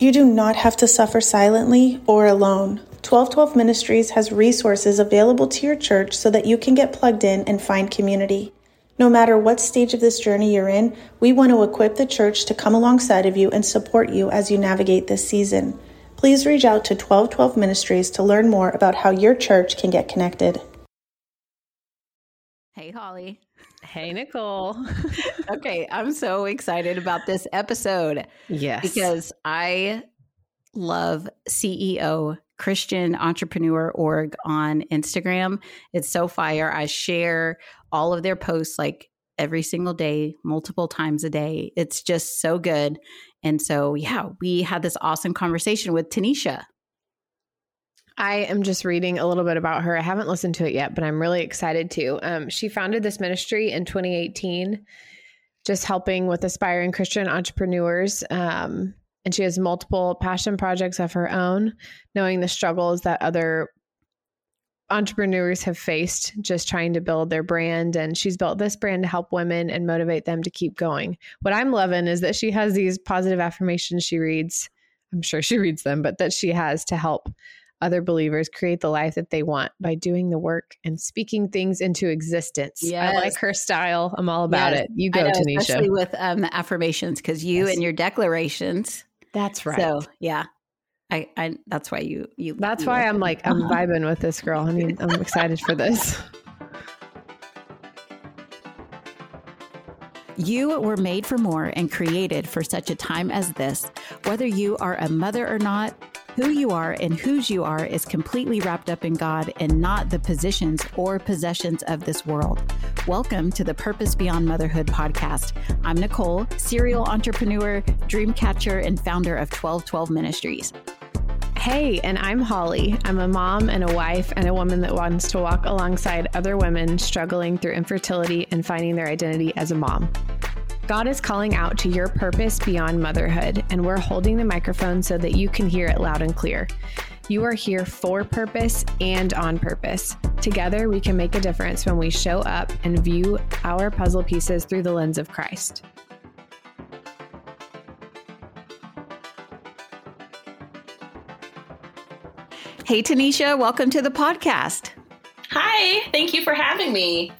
You do not have to suffer silently or alone. 1212 Ministries has resources available to your church so that you can get plugged in and find community. No matter what stage of this journey you're in, we want to equip the church to come alongside of you and support you as you navigate this season. Please reach out to 1212 Ministries to learn more about how your church can get connected. Hey, Holly. Hey, Nicole. okay, I'm so excited about this episode. Yes. Because I love CEO Christian Entrepreneur Org on Instagram. It's so fire. I share all of their posts like every single day, multiple times a day. It's just so good. And so, yeah, we had this awesome conversation with Tanisha. I am just reading a little bit about her. I haven't listened to it yet, but I'm really excited to. Um, she founded this ministry in 2018, just helping with aspiring Christian entrepreneurs. Um, and she has multiple passion projects of her own, knowing the struggles that other entrepreneurs have faced just trying to build their brand. And she's built this brand to help women and motivate them to keep going. What I'm loving is that she has these positive affirmations she reads. I'm sure she reads them, but that she has to help other believers create the life that they want by doing the work and speaking things into existence. Yes. I like her style. I'm all about yes. it. You go, know, Tanisha. Especially with um, the affirmations, because you yes. and your declarations. That's right. So yeah. I, I that's why you you that's you why I'm like I'm vibing with this girl. I mean, I'm excited for this. You were made for more and created for such a time as this. Whether you are a mother or not, who you are and whose you are is completely wrapped up in God and not the positions or possessions of this world. Welcome to the Purpose Beyond Motherhood podcast. I'm Nicole, serial entrepreneur, dream catcher, and founder of 1212 Ministries. Hey, and I'm Holly. I'm a mom and a wife and a woman that wants to walk alongside other women struggling through infertility and finding their identity as a mom. God is calling out to your purpose beyond motherhood, and we're holding the microphone so that you can hear it loud and clear. You are here for purpose and on purpose. Together, we can make a difference when we show up and view our puzzle pieces through the lens of Christ. Hey, Tanisha, welcome to the podcast. Hi, thank you for having me.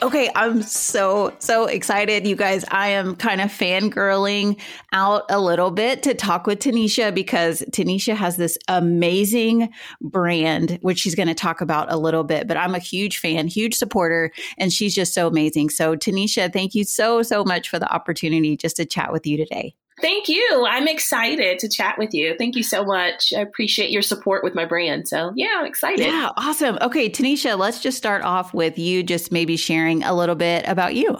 Okay, I'm so, so excited. You guys, I am kind of fangirling out a little bit to talk with Tanisha because Tanisha has this amazing brand, which she's going to talk about a little bit. But I'm a huge fan, huge supporter, and she's just so amazing. So, Tanisha, thank you so, so much for the opportunity just to chat with you today. Thank you. I'm excited to chat with you. Thank you so much. I appreciate your support with my brand. So, yeah, I'm excited. Yeah, awesome. Okay, Tanisha, let's just start off with you just maybe sharing a little bit about you.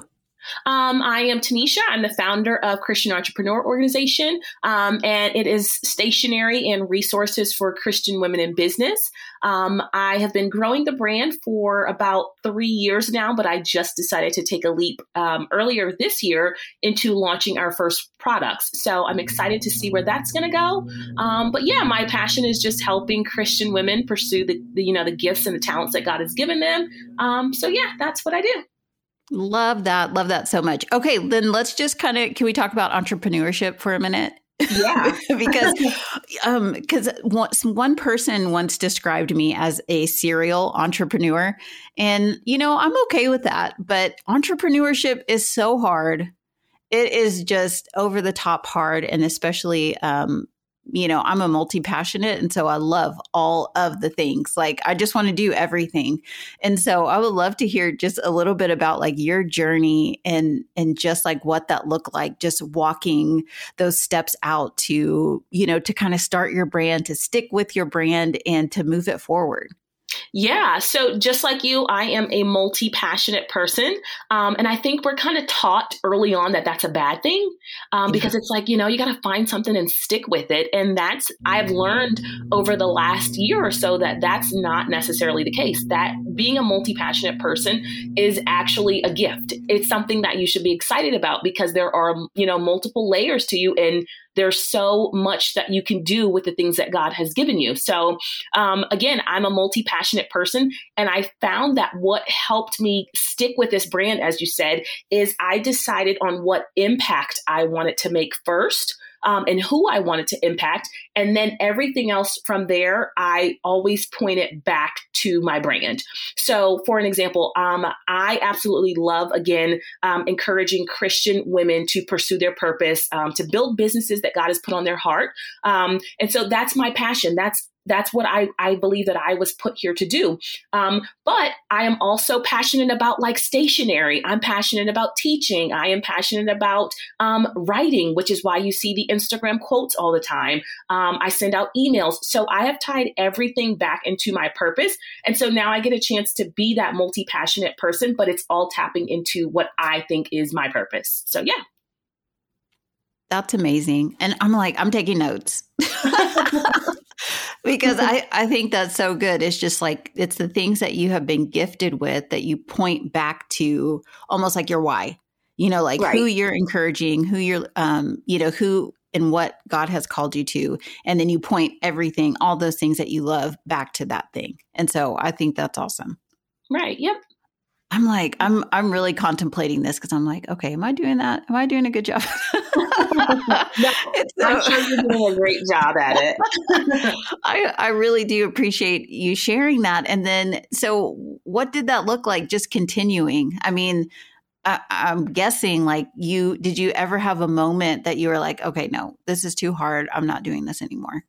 Um, I am Tanisha. I'm the founder of Christian Entrepreneur Organization, um, and it is stationary and resources for Christian women in business. Um, I have been growing the brand for about three years now, but I just decided to take a leap um, earlier this year into launching our first products. So I'm excited to see where that's going to go. Um, but yeah, my passion is just helping Christian women pursue the, the, you know the gifts and the talents that God has given them. Um, so yeah, that's what I do. Love that. Love that so much. Okay, then let's just kind of can we talk about entrepreneurship for a minute? Yeah. because um cuz one, one person once described me as a serial entrepreneur and you know, I'm okay with that, but entrepreneurship is so hard. It is just over the top hard and especially um you know, I'm a multi passionate. And so I love all of the things. Like, I just want to do everything. And so I would love to hear just a little bit about like your journey and, and just like what that looked like, just walking those steps out to, you know, to kind of start your brand, to stick with your brand and to move it forward. Yeah. So just like you, I am a multi passionate person. Um, and I think we're kind of taught early on that that's a bad thing um, because it's like, you know, you got to find something and stick with it. And that's, I've learned over the last year or so that that's not necessarily the case. That being a multi passionate person is actually a gift. It's something that you should be excited about because there are, you know, multiple layers to you. And there's so much that you can do with the things that God has given you. So, um, again, I'm a multi passionate person, and I found that what helped me stick with this brand, as you said, is I decided on what impact I wanted to make first um, and who I wanted to impact. And then everything else from there, I always point it back to my brand. So, for an example, um, I absolutely love, again, um, encouraging Christian women to pursue their purpose, um, to build businesses that God has put on their heart. Um, and so that's my passion. That's that's what I, I believe that I was put here to do. Um, but I am also passionate about like stationery. I'm passionate about teaching. I am passionate about um, writing, which is why you see the Instagram quotes all the time. Um, I send out emails. So I have tied everything back into my purpose. And so now I get a chance to be that multi passionate person, but it's all tapping into what I think is my purpose. So yeah. That's amazing. And I'm like, I'm taking notes. because I, I think that's so good. It's just like it's the things that you have been gifted with that you point back to almost like your why. You know, like right. who you're encouraging, who you're um, you know, who and what God has called you to. And then you point everything, all those things that you love back to that thing. And so I think that's awesome. Right. Yep. I'm like, I'm I'm really contemplating this because I'm like, okay, am I doing that? Am I doing a good job? no, I'm sure you're doing a great job at it. I I really do appreciate you sharing that. And then, so what did that look like? Just continuing. I mean, I, I'm guessing like you did. You ever have a moment that you were like, okay, no, this is too hard. I'm not doing this anymore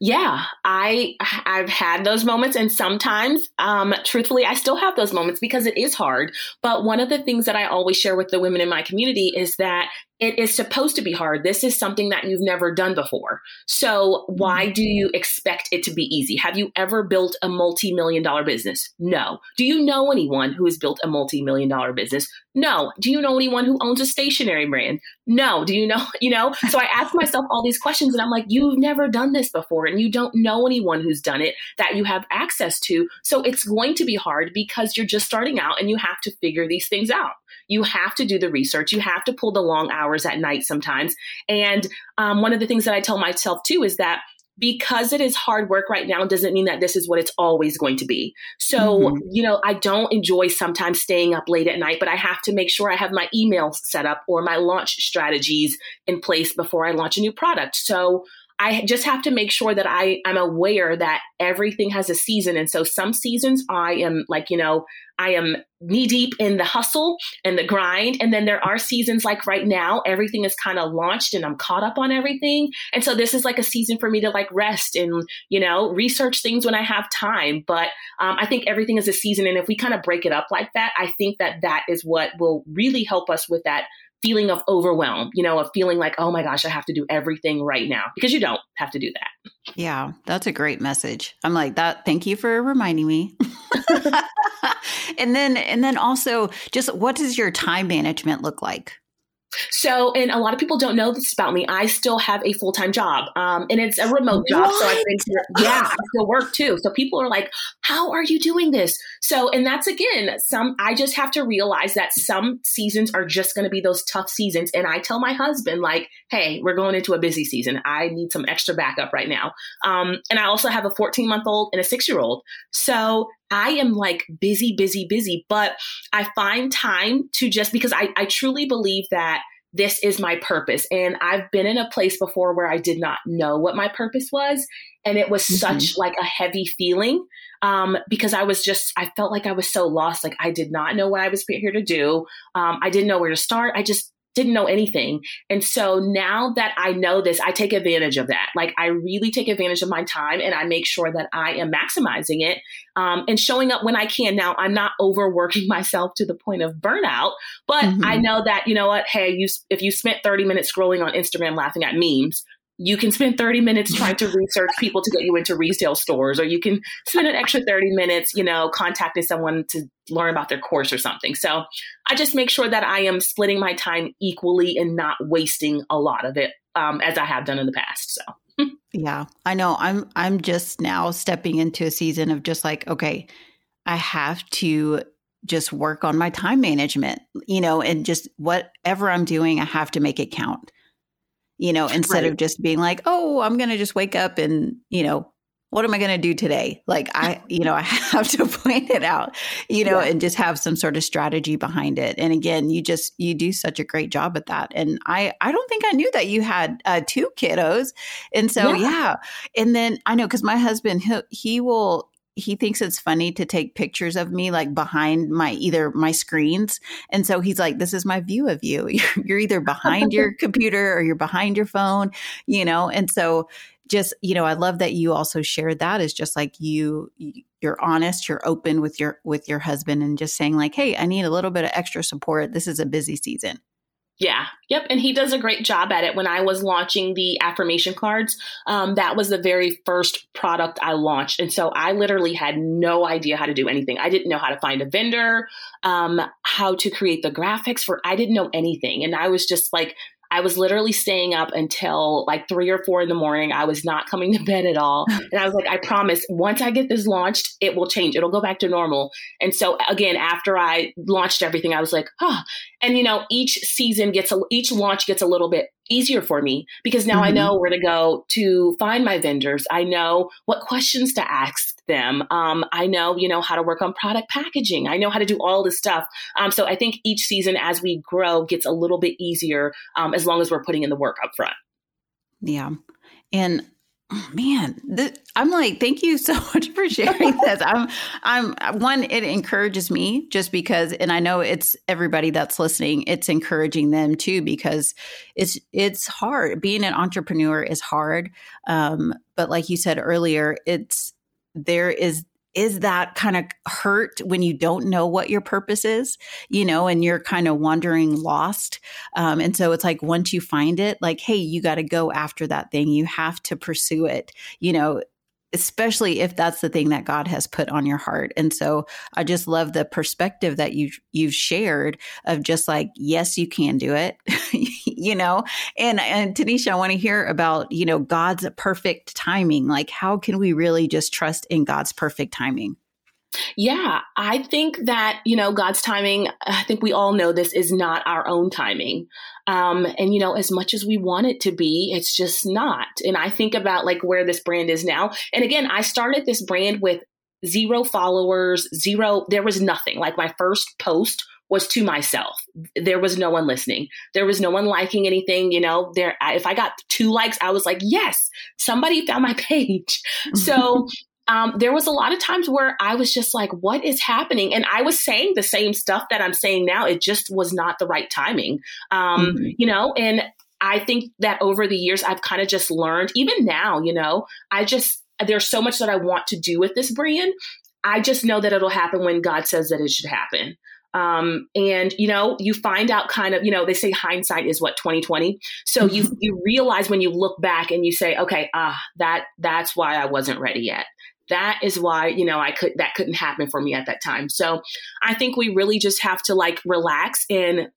yeah i i've had those moments and sometimes um truthfully i still have those moments because it is hard. But one of the things that i always share with the women in my community is that it is supposed to be hard. This is something that you've never done before. So why do you expect it to be easy? Have you ever built a multi-million dollar business? No. Do you know anyone who has built a multi-million dollar business? No. Do you know anyone who owns a stationary brand? No. Do you know, you know? So I ask myself all these questions and I'm like, you've never done this before and you don't know anyone who's done it that you have access to. So it's going to be hard because you're just starting out and you have to figure these things out. You have to do the research. You have to pull the long hours at night sometimes. And um, one of the things that I tell myself too is that because it is hard work right now doesn't mean that this is what it's always going to be. So, mm-hmm. you know, I don't enjoy sometimes staying up late at night, but I have to make sure I have my email set up or my launch strategies in place before I launch a new product. So, I just have to make sure that I, I'm aware that everything has a season. And so some seasons I am like, you know, I am knee deep in the hustle and the grind. And then there are seasons like right now, everything is kind of launched and I'm caught up on everything. And so this is like a season for me to like rest and, you know, research things when I have time. But um, I think everything is a season. And if we kind of break it up like that, I think that that is what will really help us with that feeling of overwhelm, you know, of feeling like, oh my gosh, I have to do everything right now because you don't have to do that. Yeah, that's a great message. I'm like that. Thank you for reminding me. and then, and then also just what does your time management look like? So, and a lot of people don't know this about me. I still have a full time job, um, and it's a remote job. What? So I've been, yeah, I still work too. So people are like, "How are you doing this?" So, and that's again, some I just have to realize that some seasons are just going to be those tough seasons. And I tell my husband, like, "Hey, we're going into a busy season. I need some extra backup right now." Um, and I also have a 14 month old and a six year old. So I am like busy, busy, busy, but I find time to just because I, I truly believe that this is my purpose. And I've been in a place before where I did not know what my purpose was. And it was mm-hmm. such like a heavy feeling um, because I was just, I felt like I was so lost. Like I did not know what I was here to do. Um, I didn't know where to start. I just didn't know anything. And so now that I know this, I take advantage of that. Like I really take advantage of my time and I make sure that I am maximizing it um, and showing up when I can. Now I'm not overworking myself to the point of burnout, but mm-hmm. I know that, you know what? Hey, you, if you spent 30 minutes scrolling on Instagram laughing at memes, you can spend 30 minutes trying to research people to get you into retail stores or you can spend an extra 30 minutes you know contacting someone to learn about their course or something. So i just make sure that i am splitting my time equally and not wasting a lot of it um, as i have done in the past so. Yeah i know i'm i'm just now stepping into a season of just like okay i have to just work on my time management you know and just whatever i'm doing i have to make it count you know, instead right. of just being like, oh, I'm going to just wake up and, you know, what am I going to do today? Like I, you know, I have to plan it out, you know, yeah. and just have some sort of strategy behind it. And again, you just you do such a great job at that. And I I don't think I knew that you had uh, two kiddos. And so yeah. yeah. And then I know cuz my husband he, he will he thinks it's funny to take pictures of me like behind my either my screens. And so he's like this is my view of you. You're, either behind your computer or you're behind your phone you know? And so just you know i love that you also shared that is just like you you're honest you're open with your with your husband and just saying like hey i need a little bit of extra support. This is a busy season yeah, yep. And he does a great job at it. When I was launching the affirmation cards, um, that was the very first product I launched. And so I literally had no idea how to do anything. I didn't know how to find a vendor, um, how to create the graphics for, I didn't know anything. And I was just like, I was literally staying up until like three or four in the morning. I was not coming to bed at all. And I was like, I promise, once I get this launched, it will change. It'll go back to normal. And so again, after I launched everything, I was like, oh, and you know, each season gets a, each launch gets a little bit easier for me because now mm-hmm. I know where to go to find my vendors. I know what questions to ask them. Um, I know, you know, how to work on product packaging. I know how to do all this stuff. Um, so I think each season as we grow gets a little bit easier um, as long as we're putting in the work up front. Yeah. And Oh, man, I'm like, thank you so much for sharing this. I'm, I'm one. It encourages me just because, and I know it's everybody that's listening. It's encouraging them too because it's it's hard. Being an entrepreneur is hard, um, but like you said earlier, it's there is is that kind of hurt when you don't know what your purpose is, you know, and you're kind of wandering lost. Um, and so it's like once you find it, like, hey, you got to go after that thing. You have to pursue it. You know, especially if that's the thing that God has put on your heart. And so I just love the perspective that you you've shared of just like yes you can do it. you know. And and Tanisha I want to hear about, you know, God's perfect timing. Like how can we really just trust in God's perfect timing? Yeah, I think that, you know, God's timing, I think we all know this is not our own timing. Um, and, you know, as much as we want it to be, it's just not. And I think about like where this brand is now. And again, I started this brand with zero followers, zero, there was nothing. Like my first post was to myself. There was no one listening. There was no one liking anything. You know, there, if I got two likes, I was like, yes, somebody found my page. So um, there was a lot of times where I was just like, what is happening? And I was saying the same stuff that I'm saying now. It just was not the right timing, um, mm-hmm. you know, and I think that over the years, I've kind of just learned, even now, you know, I just, there's so much that I want to do with this brand. I just know that it'll happen when God says that it should happen. Um, and you know, you find out kind of, you know, they say hindsight is what 2020. So you you realize when you look back and you say, okay, ah, that that's why I wasn't ready yet that is why you know i could that couldn't happen for me at that time so i think we really just have to like relax and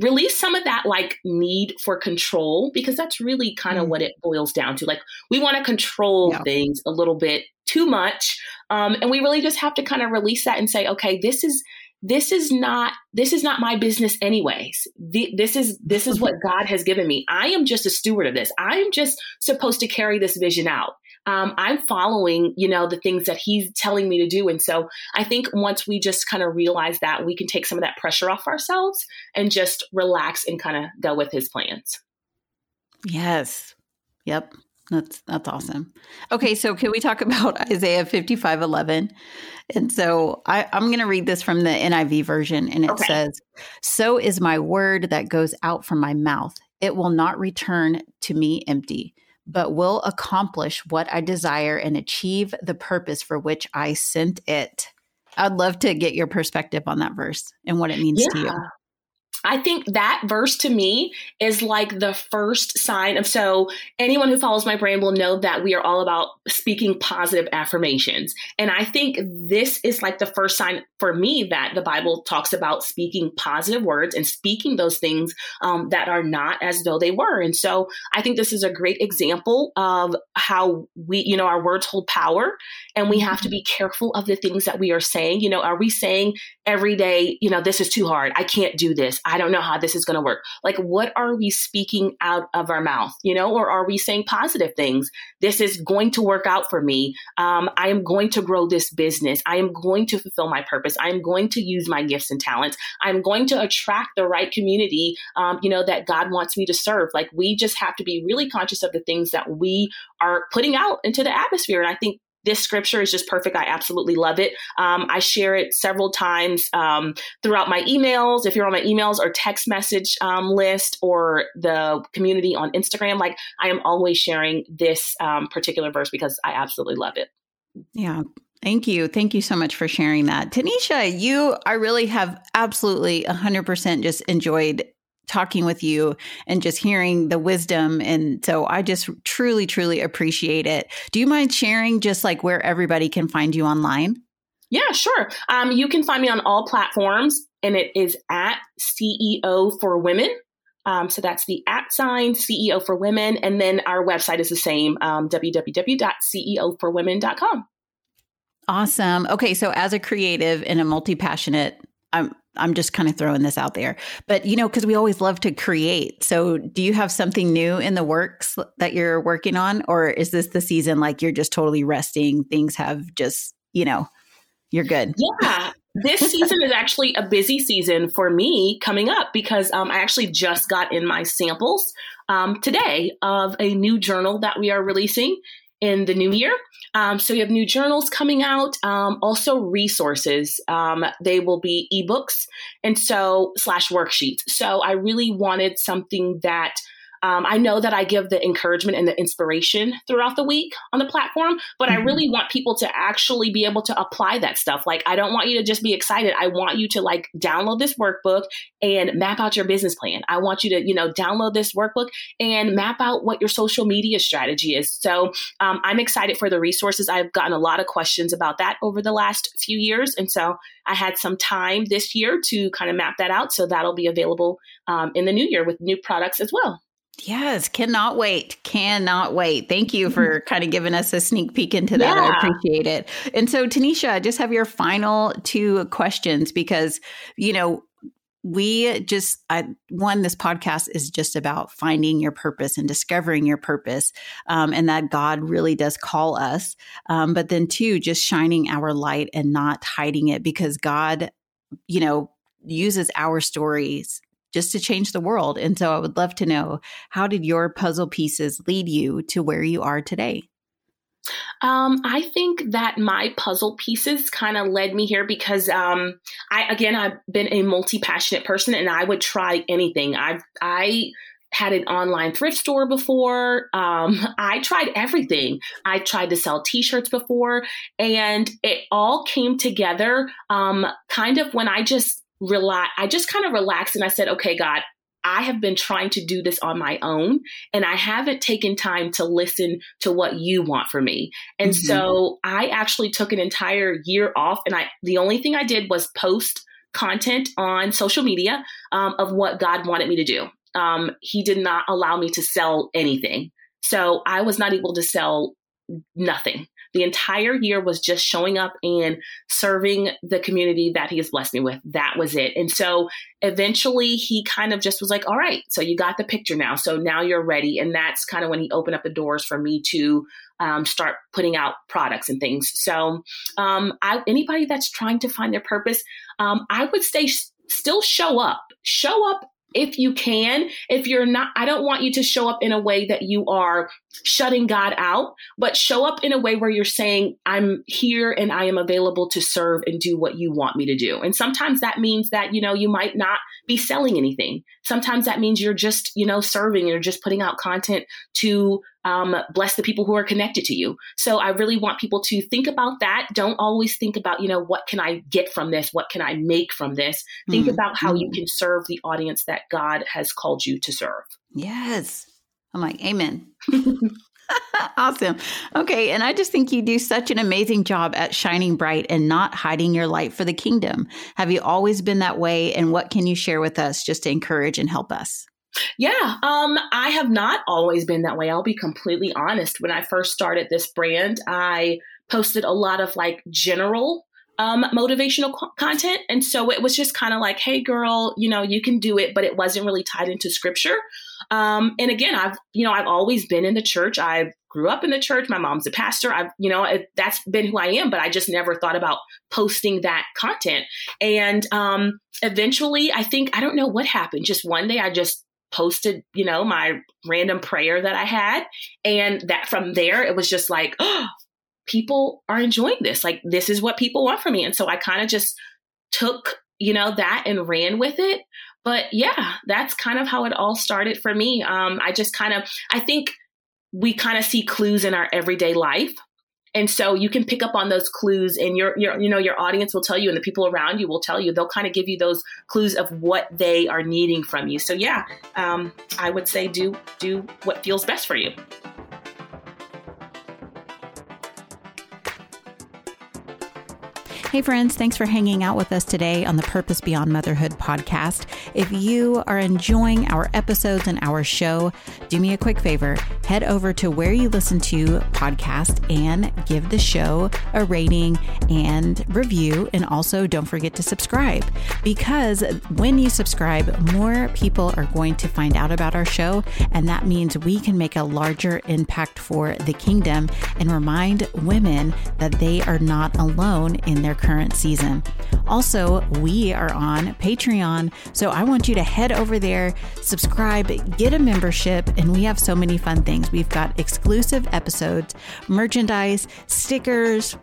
release some of that like need for control because that's really kind of mm. what it boils down to like we want to control yeah. things a little bit too much um, and we really just have to kind of release that and say okay this is this is not this is not my business anyways the, this is this is what god has given me i am just a steward of this i am just supposed to carry this vision out um, I'm following, you know, the things that he's telling me to do. And so I think once we just kind of realize that, we can take some of that pressure off ourselves and just relax and kind of go with his plans. Yes. Yep. That's that's awesome. Okay, so can we talk about Isaiah 55 11? And so I, am going to read this from the NIV version, and it okay. says, So is my word that goes out from my mouth. It will not return to me empty, but will accomplish what I desire and achieve the purpose for which I sent it. I'd love to get your perspective on that verse and what it means yeah. to you. I think that verse to me is like the first sign of so anyone who follows my brand will know that we are all about speaking positive affirmations. And I think this is like the first sign for me that the Bible talks about speaking positive words and speaking those things um, that are not as though they were. And so I think this is a great example of how we, you know, our words hold power and we have to be careful of the things that we are saying. You know, are we saying every day, you know, this is too hard. I can't do this. Don't know how this is going to work. Like, what are we speaking out of our mouth, you know, or are we saying positive things? This is going to work out for me. Um, I am going to grow this business. I am going to fulfill my purpose. I am going to use my gifts and talents. I'm going to attract the right community, um, you know, that God wants me to serve. Like, we just have to be really conscious of the things that we are putting out into the atmosphere. And I think this scripture is just perfect. I absolutely love it. Um, I share it several times um, throughout my emails. If you're on my emails or text message um, list or the community on Instagram, like I am always sharing this um, particular verse because I absolutely love it. Yeah. Thank you. Thank you so much for sharing that. Tanisha, you, I really have absolutely 100% just enjoyed talking with you and just hearing the wisdom. And so I just truly, truly appreciate it. Do you mind sharing just like where everybody can find you online? Yeah, sure. Um, you can find me on all platforms, and it is at CEO for Women. Um, so that's the at sign CEO for Women. And then our website is the same um, www.ceoforwomen.com. Awesome. Okay. So, as a creative and a multi passionate, I'm I'm just kind of throwing this out there. But, you know, because we always love to create. So, do you have something new in the works that you're working on? Or is this the season like you're just totally resting? Things have just, you know, you're good. Yeah. this season is actually a busy season for me coming up because um, I actually just got in my samples um, today of a new journal that we are releasing in the new year. Um, so we have new journals coming out, um, also resources. Um, they will be ebooks and so slash worksheets. So I really wanted something that um, I know that I give the encouragement and the inspiration throughout the week on the platform, but mm-hmm. I really want people to actually be able to apply that stuff. Like, I don't want you to just be excited. I want you to like download this workbook and map out your business plan. I want you to, you know, download this workbook and map out what your social media strategy is. So um, I'm excited for the resources. I've gotten a lot of questions about that over the last few years. And so I had some time this year to kind of map that out. So that'll be available um, in the new year with new products as well. Yes, cannot wait. Cannot wait. Thank you for kind of giving us a sneak peek into that. Yeah. I appreciate it. And so, Tanisha, just have your final two questions because, you know, we just I, one this podcast is just about finding your purpose and discovering your purpose um, and that god really does call us um, but then two just shining our light and not hiding it because god you know uses our stories just to change the world. And so I would love to know how did your puzzle pieces lead you to where you are today? Um, I think that my puzzle pieces kind of led me here because um, I again I've been a multi passionate person and I would try anything. I've I had an online thrift store before. Um, I tried everything. I tried to sell T-shirts before, and it all came together um, kind of when I just relax. I just kind of relaxed and I said, okay, God, I have been trying to do this on my own and I haven't taken time to listen to what you want for me. And mm-hmm. so I actually took an entire year off and I the only thing I did was post content on social media um, of what God wanted me to do. Um, he did not allow me to sell anything. So I was not able to sell nothing. The entire year was just showing up and serving the community that he has blessed me with. That was it. And so eventually he kind of just was like, all right, so you got the picture now. So now you're ready. And that's kind of when he opened up the doors for me to um, start putting out products and things. So um, I, anybody that's trying to find their purpose, um, I would say still show up. Show up if you can, if you're not, I don't want you to show up in a way that you are shutting God out, but show up in a way where you're saying, I'm here and I am available to serve and do what you want me to do. And sometimes that means that, you know, you might not be selling anything. Sometimes that means you're just, you know, serving, you're just putting out content to um, bless the people who are connected to you. So I really want people to think about that. Don't always think about, you know, what can I get from this? What can I make from this? Think mm-hmm. about how you mm-hmm. can serve the audience that God has called you to serve. Yes. I'm like, Amen. awesome. Okay. And I just think you do such an amazing job at shining bright and not hiding your light for the kingdom. Have you always been that way? And what can you share with us just to encourage and help us? Yeah, um, I have not always been that way. I'll be completely honest. When I first started this brand, I posted a lot of like general um, motivational co- content. And so it was just kind of like, hey, girl, you know, you can do it, but it wasn't really tied into scripture. Um, and again, I've, you know, I've always been in the church. I grew up in the church. My mom's a pastor. I've, you know, it, that's been who I am, but I just never thought about posting that content. And um, eventually, I think, I don't know what happened. Just one day, I just posted, you know, my random prayer that I had. And that from there, it was just like, oh, people are enjoying this. Like, this is what people want from me. And so I kind of just took, you know, that and ran with it. But yeah, that's kind of how it all started for me. Um, I just kind of, I think we kind of see clues in our everyday life. And so you can pick up on those clues and your, your, you know, your audience will tell you and the people around you will tell you, they'll kind of give you those clues of what they are needing from you. So yeah, um, I would say do, do what feels best for you. Hey, friends, thanks for hanging out with us today on the Purpose Beyond Motherhood podcast. If you are enjoying our episodes and our show, do me a quick favor head over to where you listen to podcast and give the show a rating and review. And also, don't forget to subscribe because when you subscribe, more people are going to find out about our show. And that means we can make a larger impact for the kingdom and remind women that they are not alone in their current season. Also, we are on Patreon, so I want you to head over there, subscribe, get a membership, and we have so many fun things. We've got exclusive episodes, merchandise, stickers,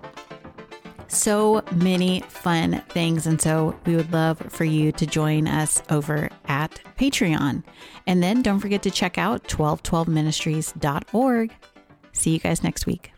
so many fun things. And so we would love for you to join us over at Patreon. And then don't forget to check out 1212ministries.org. See you guys next week.